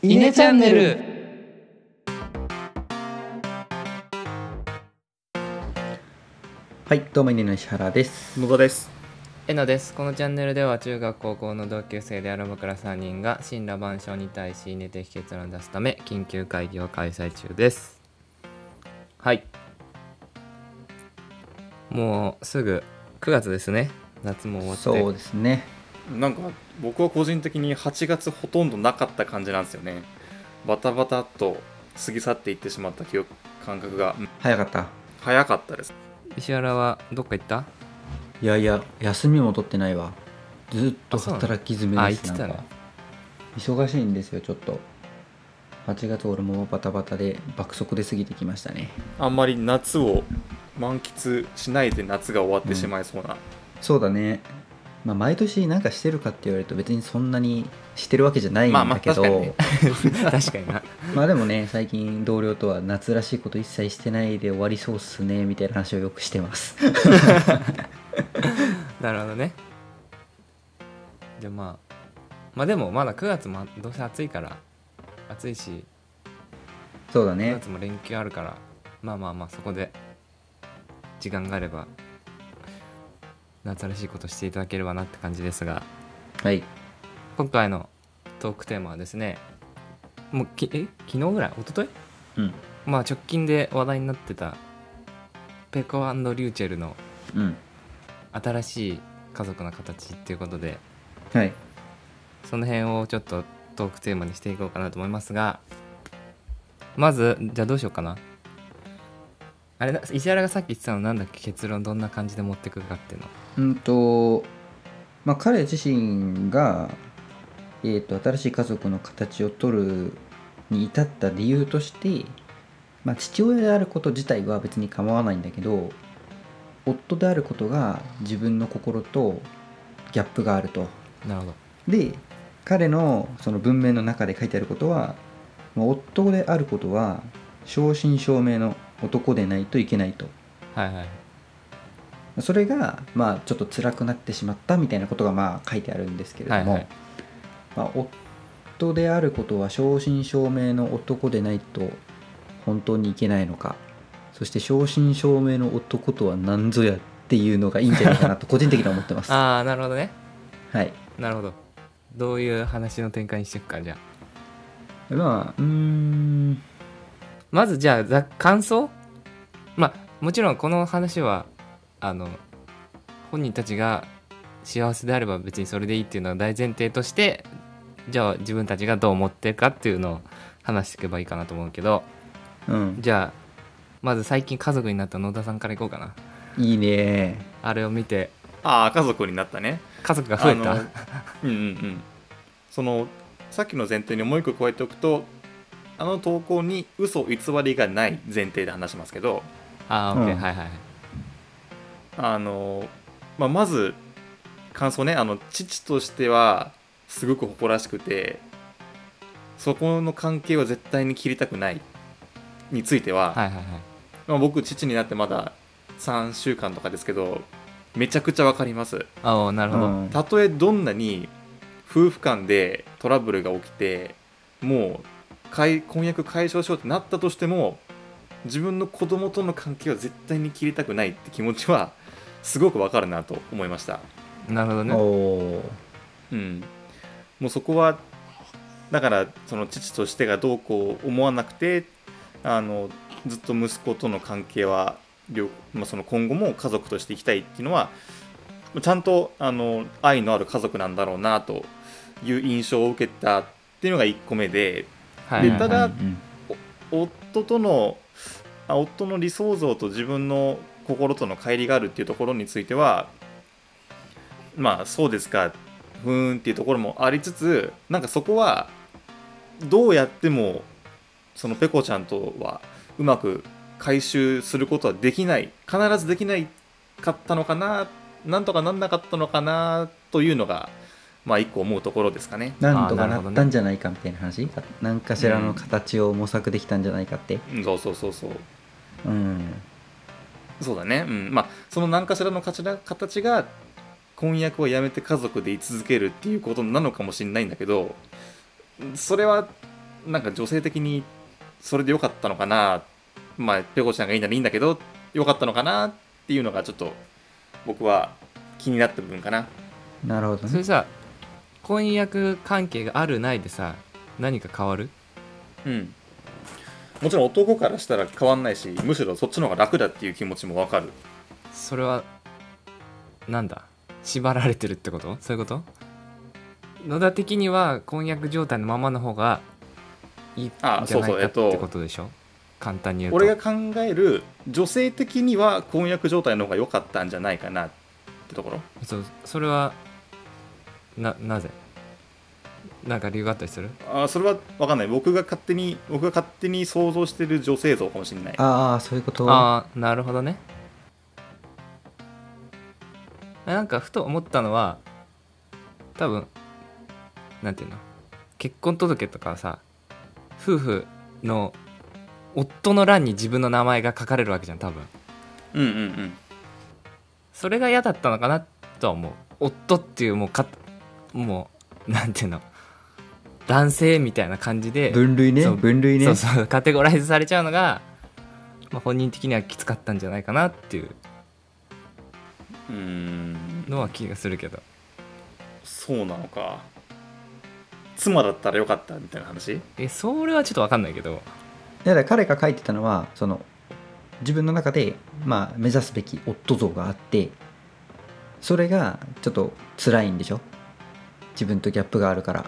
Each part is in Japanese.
イネチャンネル。はい、どうも、稲の石原です。野田です。えのです。このチャンネルでは中学高校の同級生である僕ら3人が神羅万象に対し寝て結論を出すため緊急会議を開催中です。はい。もうすぐ9月ですね。夏も終わって。そうですね。なんか僕は個人的に8月ほとんどなかった感じなんですよねバタバタっと過ぎ去っていってしまった記憶感覚がうん早かった。早かったです石原はどっか行った？いやいや、休みも取ってないわ。ずっと働き詰めです。あてたねなんか忙しいんですよ、ちょっと。8月俺もバタバタで爆速で過ぎてきましたね。あんまり夏を満喫しないで夏が終わってしまいそうな、そうだね。まあ、毎年なんかしてるかって言われると別にそんなにしてるわけじゃないんまあまあだけど、確かにね。確かにな。まあでもね最近同僚とは夏らしいこと一切してないで終わりそうっすねみたいな話をよくしてます。なるほどね。でまあまあでもまだ9月もどうせ暑いから暑いし9そうだね。月も連休あるからまあまあまあそこで時間があれば夏らしいことしていただければなって感じですがはい。今回のトークテーマはですねもうきえ？昨日ぐらい？一昨日？うん。まあ直近で話題になってたペコリューチェルのうん。新しい家族の形っていうことではい。その辺をちょっとトークテーマにしていこうかなと思いますがまずじゃあどうしようかなあれだ石原がさっき言ってたのなんだっけ結論どんな感じで持ってくるかっていうの。うんとまあ彼自身が、えー、と新しい家族の形を取るに至った理由として、まあ、父親であること自体は別に構わないんだけど夫であることが自分の心とギャップがあると。なるほど。で彼のその文面の中で書いてあることはまあ夫であることは正真正銘の男でないといけないと。はいはい。それがまあちょっと辛くなってしまったみたいなことがまあ書いてあるんですけれども、はいはい。まあ、夫であることは正真正銘の男でないと本当にいけないのかそして正真正銘の男とは何ぞやっていうのがいいんじゃないかなと 個人的には思ってます。はああなるほどね。い、なるほど。どういう話の展開にしていくかじゃあ。まあうーんまずじゃあざ感想？まあもちろんこの話はあの本人たちが幸せであれば別にそれでいいっていうのは大前提としてじゃあ自分たちがどう思ってるかっていうのを話していけばいいかなと思うけどうん。じゃあまず最近家族になった野田さんからいこうかな。いいね。あれを見て。ああ家族になったね。家族が増えた？うんうんうん。そのさっきの前提にもう一個加えておくとあの投稿に嘘偽りがない前提で話しますけどああーオッケー、うん。はいはいはい。あの、まあ、まず感想ねあの父としてはすごく誇らしくてそこの関係は絶対に切りたくないについては、はいはいはい。まあ、僕父になってまだ3週間とかですけどめちゃくちゃわかります。ああなるほど、うん。たとえどんなに夫婦間でトラブルが起きてもう解婚約解消しようってなったとしても自分の子供との関係は絶対に切りたくないって気持ちはすごくわかるなと思いました、おなるほどね。うん、もうそこはだからその父としてがどうこう思わなくてあのずっと息子との関係は両、まあ、その今後も家族としていきたいっていうのはちゃんとあの愛のある家族なんだろうなという印象を受けたっていうのが1個目ででただうん。夫とのあ夫の理想像と自分の心との乖離があるっていうところについてはまあそうですかふーんっていうところもありつつなんかそこはどうやってもそのペコちゃんとはうまく回収することはできない必ずできないかったのかななんとかなんなかったのかなというのがまあ一個思うところですかね。なんとかなったんじゃないかみたいな話？何かしらの形を模索できたんじゃないかって。うん。そうそうそうそう。うん。そうだね、うん、まあその何かしらの形が形が婚約をやめて家族で居続けるっていうことなのかもしれないんだけどそれはなんか女性的にそれでよかったのかな。まあペコちゃんがいいならいいんだけどよかったのかなっていうのがちょっと僕は気になった部分かな。なるほどね。それさ婚約関係があるないでさ何か変わる？うん。もちろん男からしたら変わんないしむしろそっちの方が楽だっていう気持ちもわかる。それはなんだ？縛られてるってこと？そういうこと？野田的には婚約状態のままの方がいいんじゃあそうそうないかっえっとてことでしょ？簡単に言うと。俺が考える女性的には婚約状態の方が良かったんじゃないかなってところ？そうそれはななぜ？なんか理由があったりする？あそれは分かんない。僕が勝手に僕が勝手に想像してる女性像かもしれない。ああそういうこと？ああなるほどね。なんかふと思ったのは多分なんていうの？結婚届とかはさ夫婦の夫の欄に自分の名前が書かれるわけじゃん多分。うんうんうん。それが嫌だったのかなとは思う。夫っていうもうかもうなんていうの男性みたいな感じで分類ねそう分類ね。そうそうカテゴライズされちゃうのが、まあ、本人的にはきつかったんじゃないかなっていううーん。のは気がするけど。そうなのか。妻だったらよかったみたいな話？えそれはちょっと分かんないけど。だから彼が書いてたのはその自分の中で、まあ、目指すべき夫像があってそれがちょっと辛いんでしょ？自分とギャップがあるから。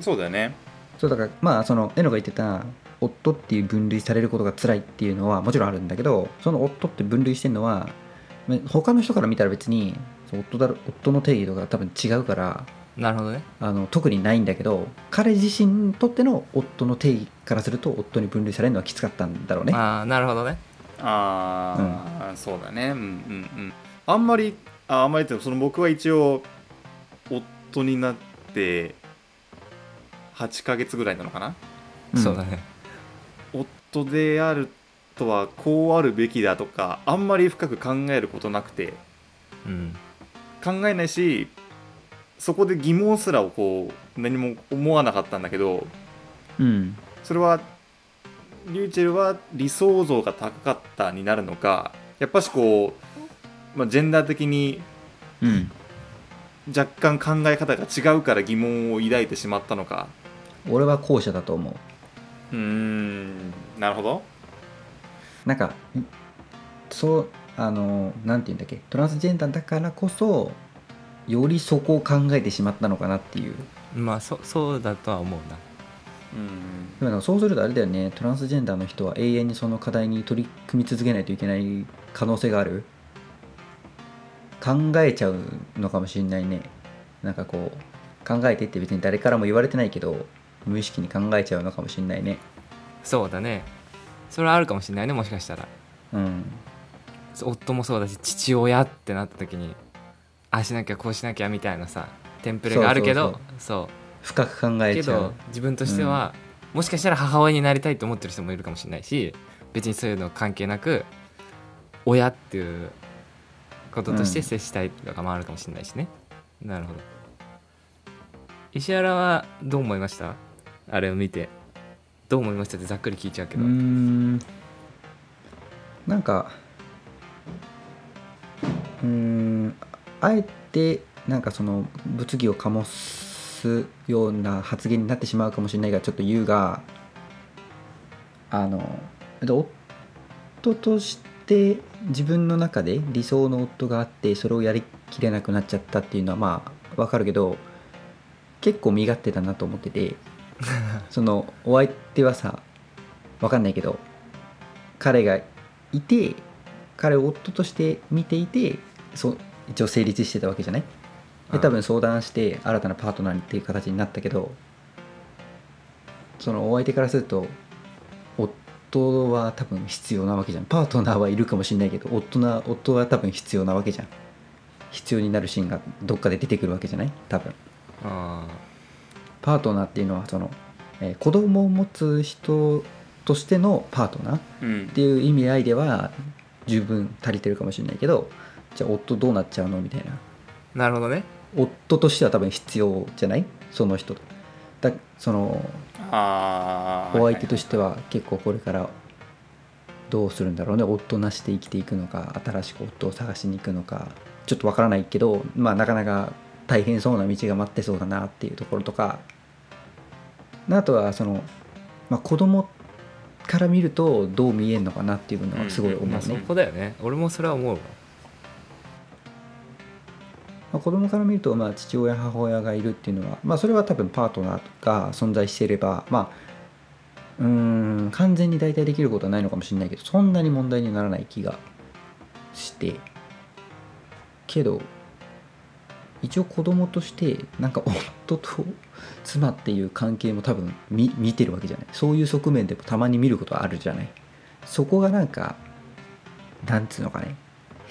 そうだよね。そうだからまあそのエノが言ってた夫っていう分類されることが辛いっていうのはもちろんあるんだけどその夫って分類してるのはま他の人から見たら別に夫だろ夫の定義とか多分違うからなるほどね。あの特にないんだけど彼自身にとっての夫の定義からすると夫に分類されるのはきつかったんだろうね。ああなるほどね。ああ、そうだね。うんうんうん。あんまりああんまりってその僕は一応夫になって8ヶ月ぐらいなのかな？うん。そうだね。夫であるとはこうあるべきだとかあんまり深く考えることなくて。うん。考えないしそこで疑問すらをこう何も思わなかったんだけどうん。それはリューチェルは理想像が高かったになるのかやっぱしこう、まあ、ジェンダー的にうん若干考え方が違うから疑問を抱いてしまったのか。俺は後者だと思う。うーん。なるほど。なんかんそうあのなんて言うんだっけ。トランスジェンダーだからこそよりそこを考えてしまったのかなっていう。まあそそうだとは思うな。うん。でもなんかそうするとあれだよね。トランスジェンダーの人は永遠にその課題に取り組み続けないといけない可能性がある考えちゃうのかもしれないね。なんかこう考えてって別に誰からも言われてないけど無意識に考えちゃうのかもしれないね。そうだね。それはあるかもしれないねもしかしたら。うん。夫もそうだし父親ってなった時にああしなきゃこうしなきゃみたいなさテンプレがあるけどそう深く考えけどちゃう。自分としては、もしかしたら母親になりたいと思ってる人もいるかもしれないし別にそういうの関係なく親っていうこととして接したいとかもあるかもしれないしね、なるほど。石原はどう思いました？あれを見て。どう思いましたってざっくり聞いちゃうけど、ん。なんかうーん。あえてなんかその物議を醸すような発言になってしまうかもしれないがちょっと言うがあのえっと夫として自分の中で理想の夫があってそれをやりきれなくなっちゃったっていうのはまあわかるけど結構身勝手だなと思ってて そのお相手はさわかんないけど彼がいて彼を夫として見ていてそう一応成立してたわけじゃない？で多分相談して新たなパートナーにっていう形になったけどそのお相手からすると夫は多分必要なわけじゃん。パートナーはいるかもしれないけど夫な夫は多分必要なわけじゃん。必要になるシーンがどっかで出てくるわけじゃない？多分。あパートナーっていうのはその、えー子供を持つ人としてのパートナーっうん。ていう意味合いでは十分足りてるかもしれないけどじゃあ夫どうなっちゃうの？みたいな。ーなるほどね。夫としては多分必要じゃない？その人だそのお相手としては結構これからどうするんだろうね。夫なしで生きていくのか新しく夫を探しに行くのか。ちょっとわからないけどまあなかなか大変そうな道が待ってそうだなっていうところとか。あとはその、まあ、子供から見るとどう見えるのかなっていうのはすごい思うね、まあそこだよね。俺もそれは思うわまあ、子供から見ると、まあ、父親母親がいるっていうのは、まあ、それは多分パートナーが存在していればまあうん完全に代替できることはないのかもしれないけどそんなに問題にならない気がしてけど一応子供としてなんか夫と妻っていう関係も多分見見てるわけじゃない。そういう側面でもたまに見ることはあるじゃない。そこがなんかなんつうのかね。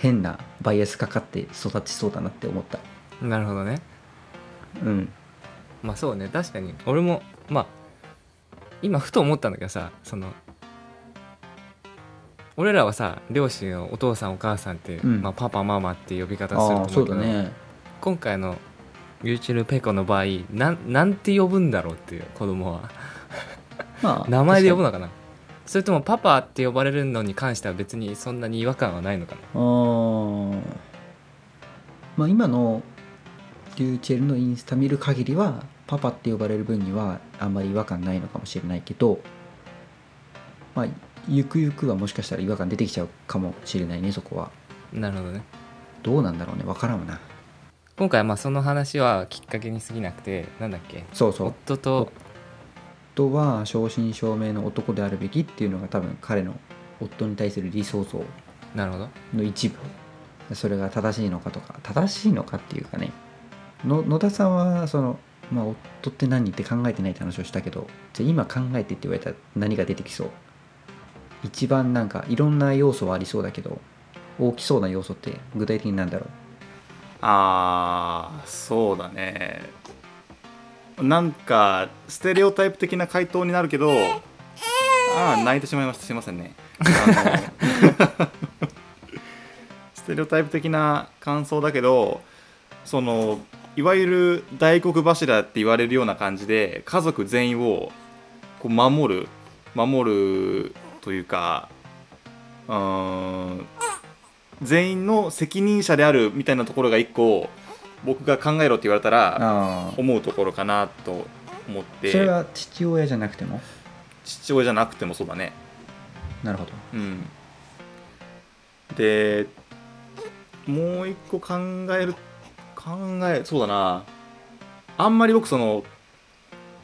変なバイアスかかって育ちそうだなって思った。なるほどね。うん。まあそうね。確かに。俺もまあ今ふと思ったんだけどさその俺らはさ両親をお父さんお母さんって、うん。まあ、パパママって呼び方すると思うけどね。今回の YouTube ペコの場合なんなんて呼ぶんだろうっていう子供は。まあ 名前で呼ぶののかな？それともパパって呼ばれるのに関しては別にそんなに違和感はないのかな？あー。まあ今のリューチェルのインスタ見る限りはパパって呼ばれる分にはあんまり違和感ないのかもしれないけどまあゆくゆくはもしかしたら違和感出てきちゃうかもしれないねそこは。なるほどね。どうなんだろうね分からんわな。今回はまあその話はきっかけに過ぎなくてなんだっけ？そうそう。夫と夫は正真正銘の男であるべきっていうのが多分彼の夫に対する理想像なるほど。の一部それが正しいのかとか正しいのかっていうかね。の野田さんはその、まあ、夫って何って考えてないって話をしたけどじゃあ今考えてって言われたら何が出てきそう？一番なんかいろんな要素はありそうだけど大きそうな要素って具体的になんだろう？ああそうだねなんかステレオタイプ的な回答になるけどああ泣いてしまいました。すいませんね。ステレオタイプ的な感想だけどそのいわゆる大黒柱って言われるような感じで家族全員をこう守る守るというかうーん全員の責任者であるみたいなところが一個僕が考えろって言われたらあ思うところかなと思っあそれては父親じゃなくても？父親じゃなくてもそうだね。なるほど。うん。でもう一個考える考えそうだな。あんまり僕その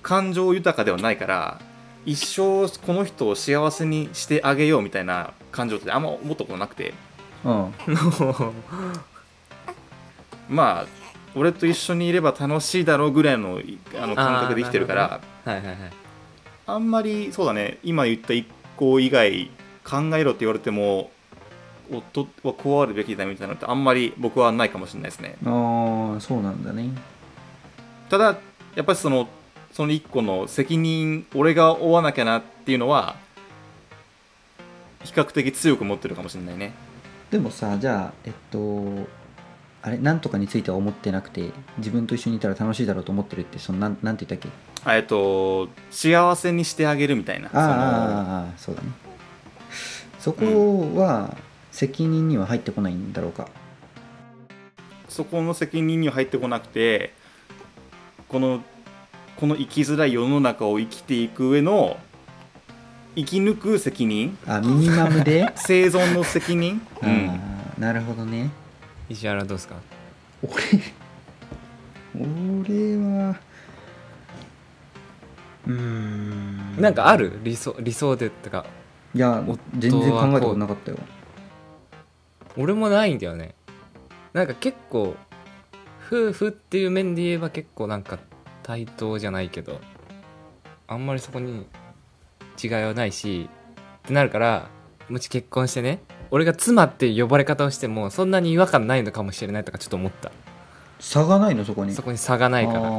感情豊かではないから一生この人を幸せにしてあげようみたいな感情ってあんま思ったことなくて。うん。まあ俺と一緒にいれば楽しいだろうぐらいのいあの感覚で生きてるから。はいはいはい。あんまりそうだね。今言った一個以外考えろって言われても夫はこうあるべきだみたいなのってあんまり僕はないかもしれないですね。ああそうなんだね。ただやっぱりそのその一個の責任俺が負わなきゃなっていうのは比較的強く持ってるかもしれないね。でもさじゃあえっとあれなんとかについては思ってなくて自分と一緒にいたら楽しいだろうと思ってるってそのなんなんて言ったっけ？あえっと幸せにしてあげるみたいなああそうだね。そこは責任には入ってこないんだろうか？そこの責任には入ってこなくてこのこの生きづらい世の中を生きていく上の生き抜く責任？あミニマムで？生存の責任、あうん、あなるほどね石原どうですか？俺俺はうーん。なんかある？理想理想でってかいや全然考えたことなかったよ。俺もないんだよね。なんか結構夫婦っていう面で言えば結構なんか対等じゃないけどあんまりそこに違いはないしってなるからもし結婚してね俺が妻って呼ばれ方をしてもそんなに違和感ないのかもしれないとかちょっと思った。差がないのそこに。そこに差がないから。あああ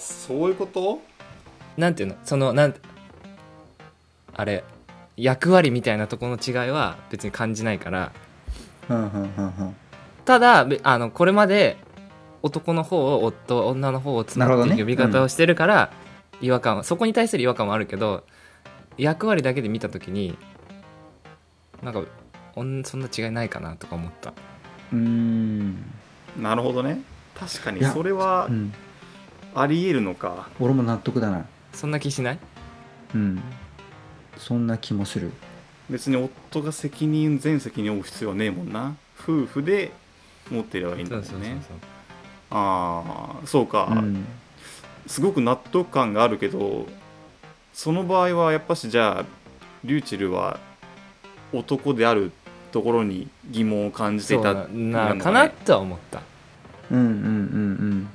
そういうこと？なんていうの？そのなんてあれ役割みたいなところの違いは別に感じないから。ーうんうんうんうん。ただべあのこれまで男の方を夫女の方を妻っていう呼び方をしてるから、違和感はそこに対する違和感はあるけど役割だけで見た時になんかそんな違いないかなとか思った。うーん。なるほどね。確かにそれはうん。ありえるのか。俺も納得だな。そんな気しない？うん。そんな気もする。別に夫が責任全責任を負う必要はねえもんな。夫婦で持ってればいいんだそもね。うんそうそうそう。ああそうか、うん。すごく納得感があるけどその場合はやっぱしじゃあリューチェルは男であるところに疑問を感じていたなかなとは思った。うんうんうん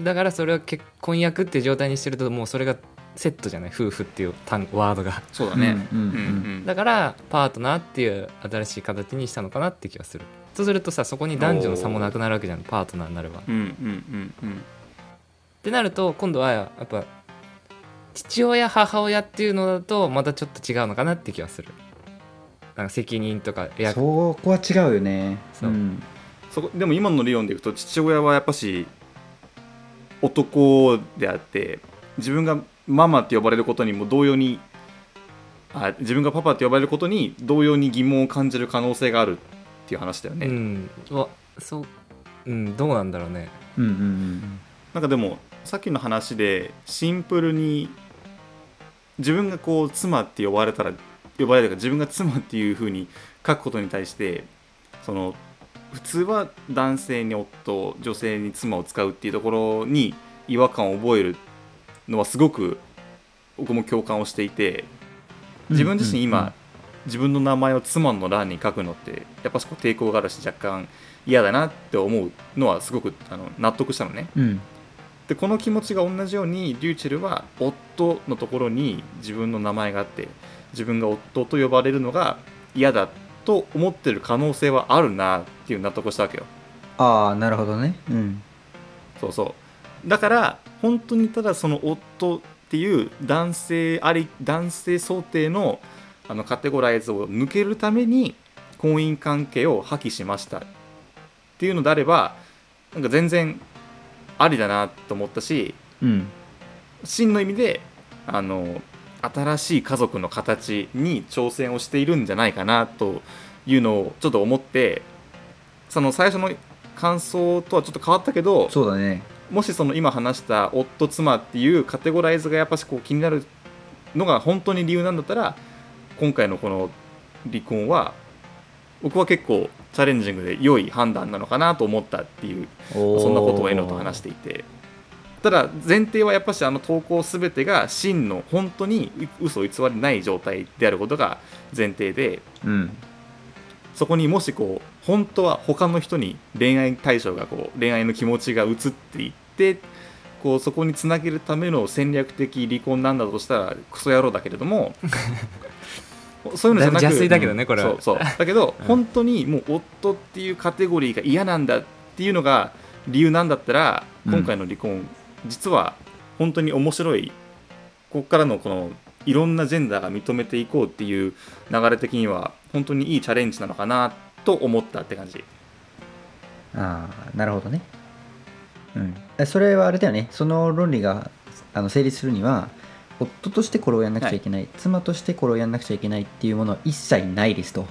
だからそれを結婚約っていう状態にしてるともうそれがセットじゃない？夫婦っていう単ワードが。そうだね。うんうんうんうん。だからパートナーっていう新しい形にしたのかなって気がする。そうするとさそこに男女の差もなくなるわけじゃんパートナーになれば。っうんうんうんうん。てなると今度はやっぱ父親母親っていうのだとまたちょっと違うのかなって気がする。なんか責任とかうん役そこは違うよね。そう。うん。そこでも今の理論でいくと父親はやっぱし男であって自分がママって呼ばれることにも同様にあ自分がパパって呼ばれることに同様に疑問を感じる可能性があるっていう話だよね、うん。わそう。うん。どうなんだろうね。うんうんうん。なんかでもさっきの話でシンプルに自分がこう妻って呼ばれたら呼ばれるか自分が妻っていう風に書くことに対してその普通は男性に夫女性に妻を使うっていうところに違和感を覚えるのはすごく僕も共感をしていて自分自身今、自分の名前を妻の欄に書くのってやっぱそこ抵抗があるし若干嫌だなって思うのはすごくあの納得したのね。うんでこの気持ちが同じようにリューチェルは夫のところに自分の名前があって自分が夫と呼ばれるのが嫌だと思ってる可能性はあるなっていう納得をしたわけよ。ああなるほどね。うん。そうそう。だから本当にただその夫っていう男性あり男性想定のあのカテゴライズを抜けるために婚姻関係を破棄しましたっていうのであればなんか全然ありだなと思ったしうん。真の意味であの新しい家族の形に挑戦をしているんじゃないかなというのをちょっと思ってその最初の感想とはちょっと変わったけどそうだね。もしその今話した夫妻っていうカテゴライズがやっぱしこう気になるのが本当に理由なんだったら今回のこの離婚は僕は結構チャレンジングで良い判断なのかなと思ったっていうそんなことをエノと話していて。ただ前提はやっぱしあの投稿全てが真の本当に嘘偽りない状態であることが前提でうん。そこにもしこう本当は他の人に恋愛対象がこう恋愛の気持ちが移っていってこうそこにつなげるための戦略的離婚なんだとしたらクソ野郎だけれども そういうのじゃなく邪推だけどねこれは。そうそう。だけど、うん。本当にもう夫っていうカテゴリーが嫌なんだっていうのが理由なんだったらうん。今回の離婚、実は本当に面白いここからのこのいろんなジェンダーが認めていこうっていう流れ的には本当にいいチャレンジなのかなと思ったって感じ。ああなるほどね。うん。えそれはあれだよね。その論理があの成立するには夫としてこれをやんなくちゃいけない、妻としてこれをやんなくちゃいけないっていうものは一切ないですと。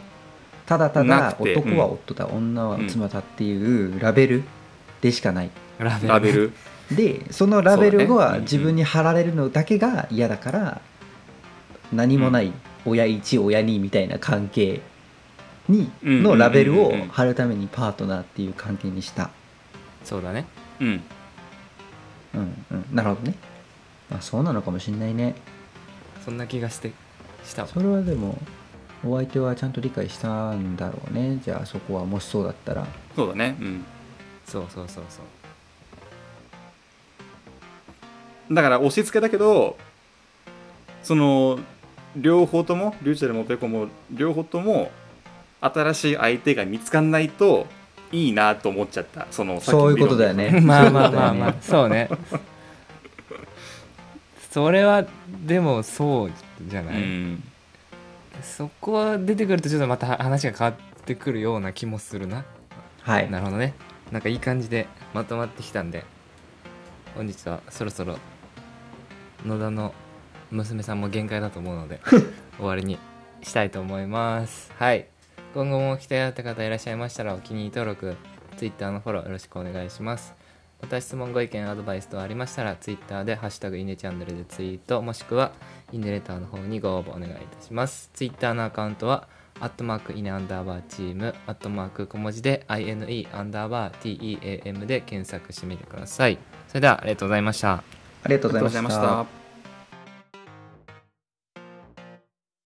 ただただ男は夫だ、女は妻だっていうラベルでしかない、ラベル。ラベル。でそのラベルはうん。自分に貼られるのだけが嫌だから何もない親1親2みたいな関係にうんのラベルをうんうんうん。貼るためにパートナーっていう関係にした。そうだね。うん。うんうん。なるほどねまあそうなのかもしんないね。そんな気がしてしたわ。それはでもお相手はちゃんと理解したんだろうね。じゃあそこはもしそうだったら。そうだね。うん。そうそうそうそう。だから押し付けだけどその両方ともリューチェルもペコも両方とも新しい相手が見つかんないといいなと思っちゃった。そのそういうことだよね。まあまあまあまあ。そうねそれはでもそうじゃうない、ん。そこは出てくるとちょっとまた話が変わってくるような気もするな。はい。なるほどね。なんかいい感じでまとまってきたんで。本日はそろそろ野田の娘さんも限界だと思うので 終わりにしたいと思います。はい。今後も来たよって方いらっしゃいましたらお気に入り登録 Twitter のフォローよろしくお願いしますまた質問ご意見アドバイス等ありましたら Twitter で「ハッシュタグイネチャンネル」でツイートもしくはイネレターの方にご応募お願いいたします。Twitter のアカウントはアットマークイネアンダーバーチームアットマーク小文字で INE アンダーバー TEAM で検索してみてください。それではありがとうございました。ありがとうございました。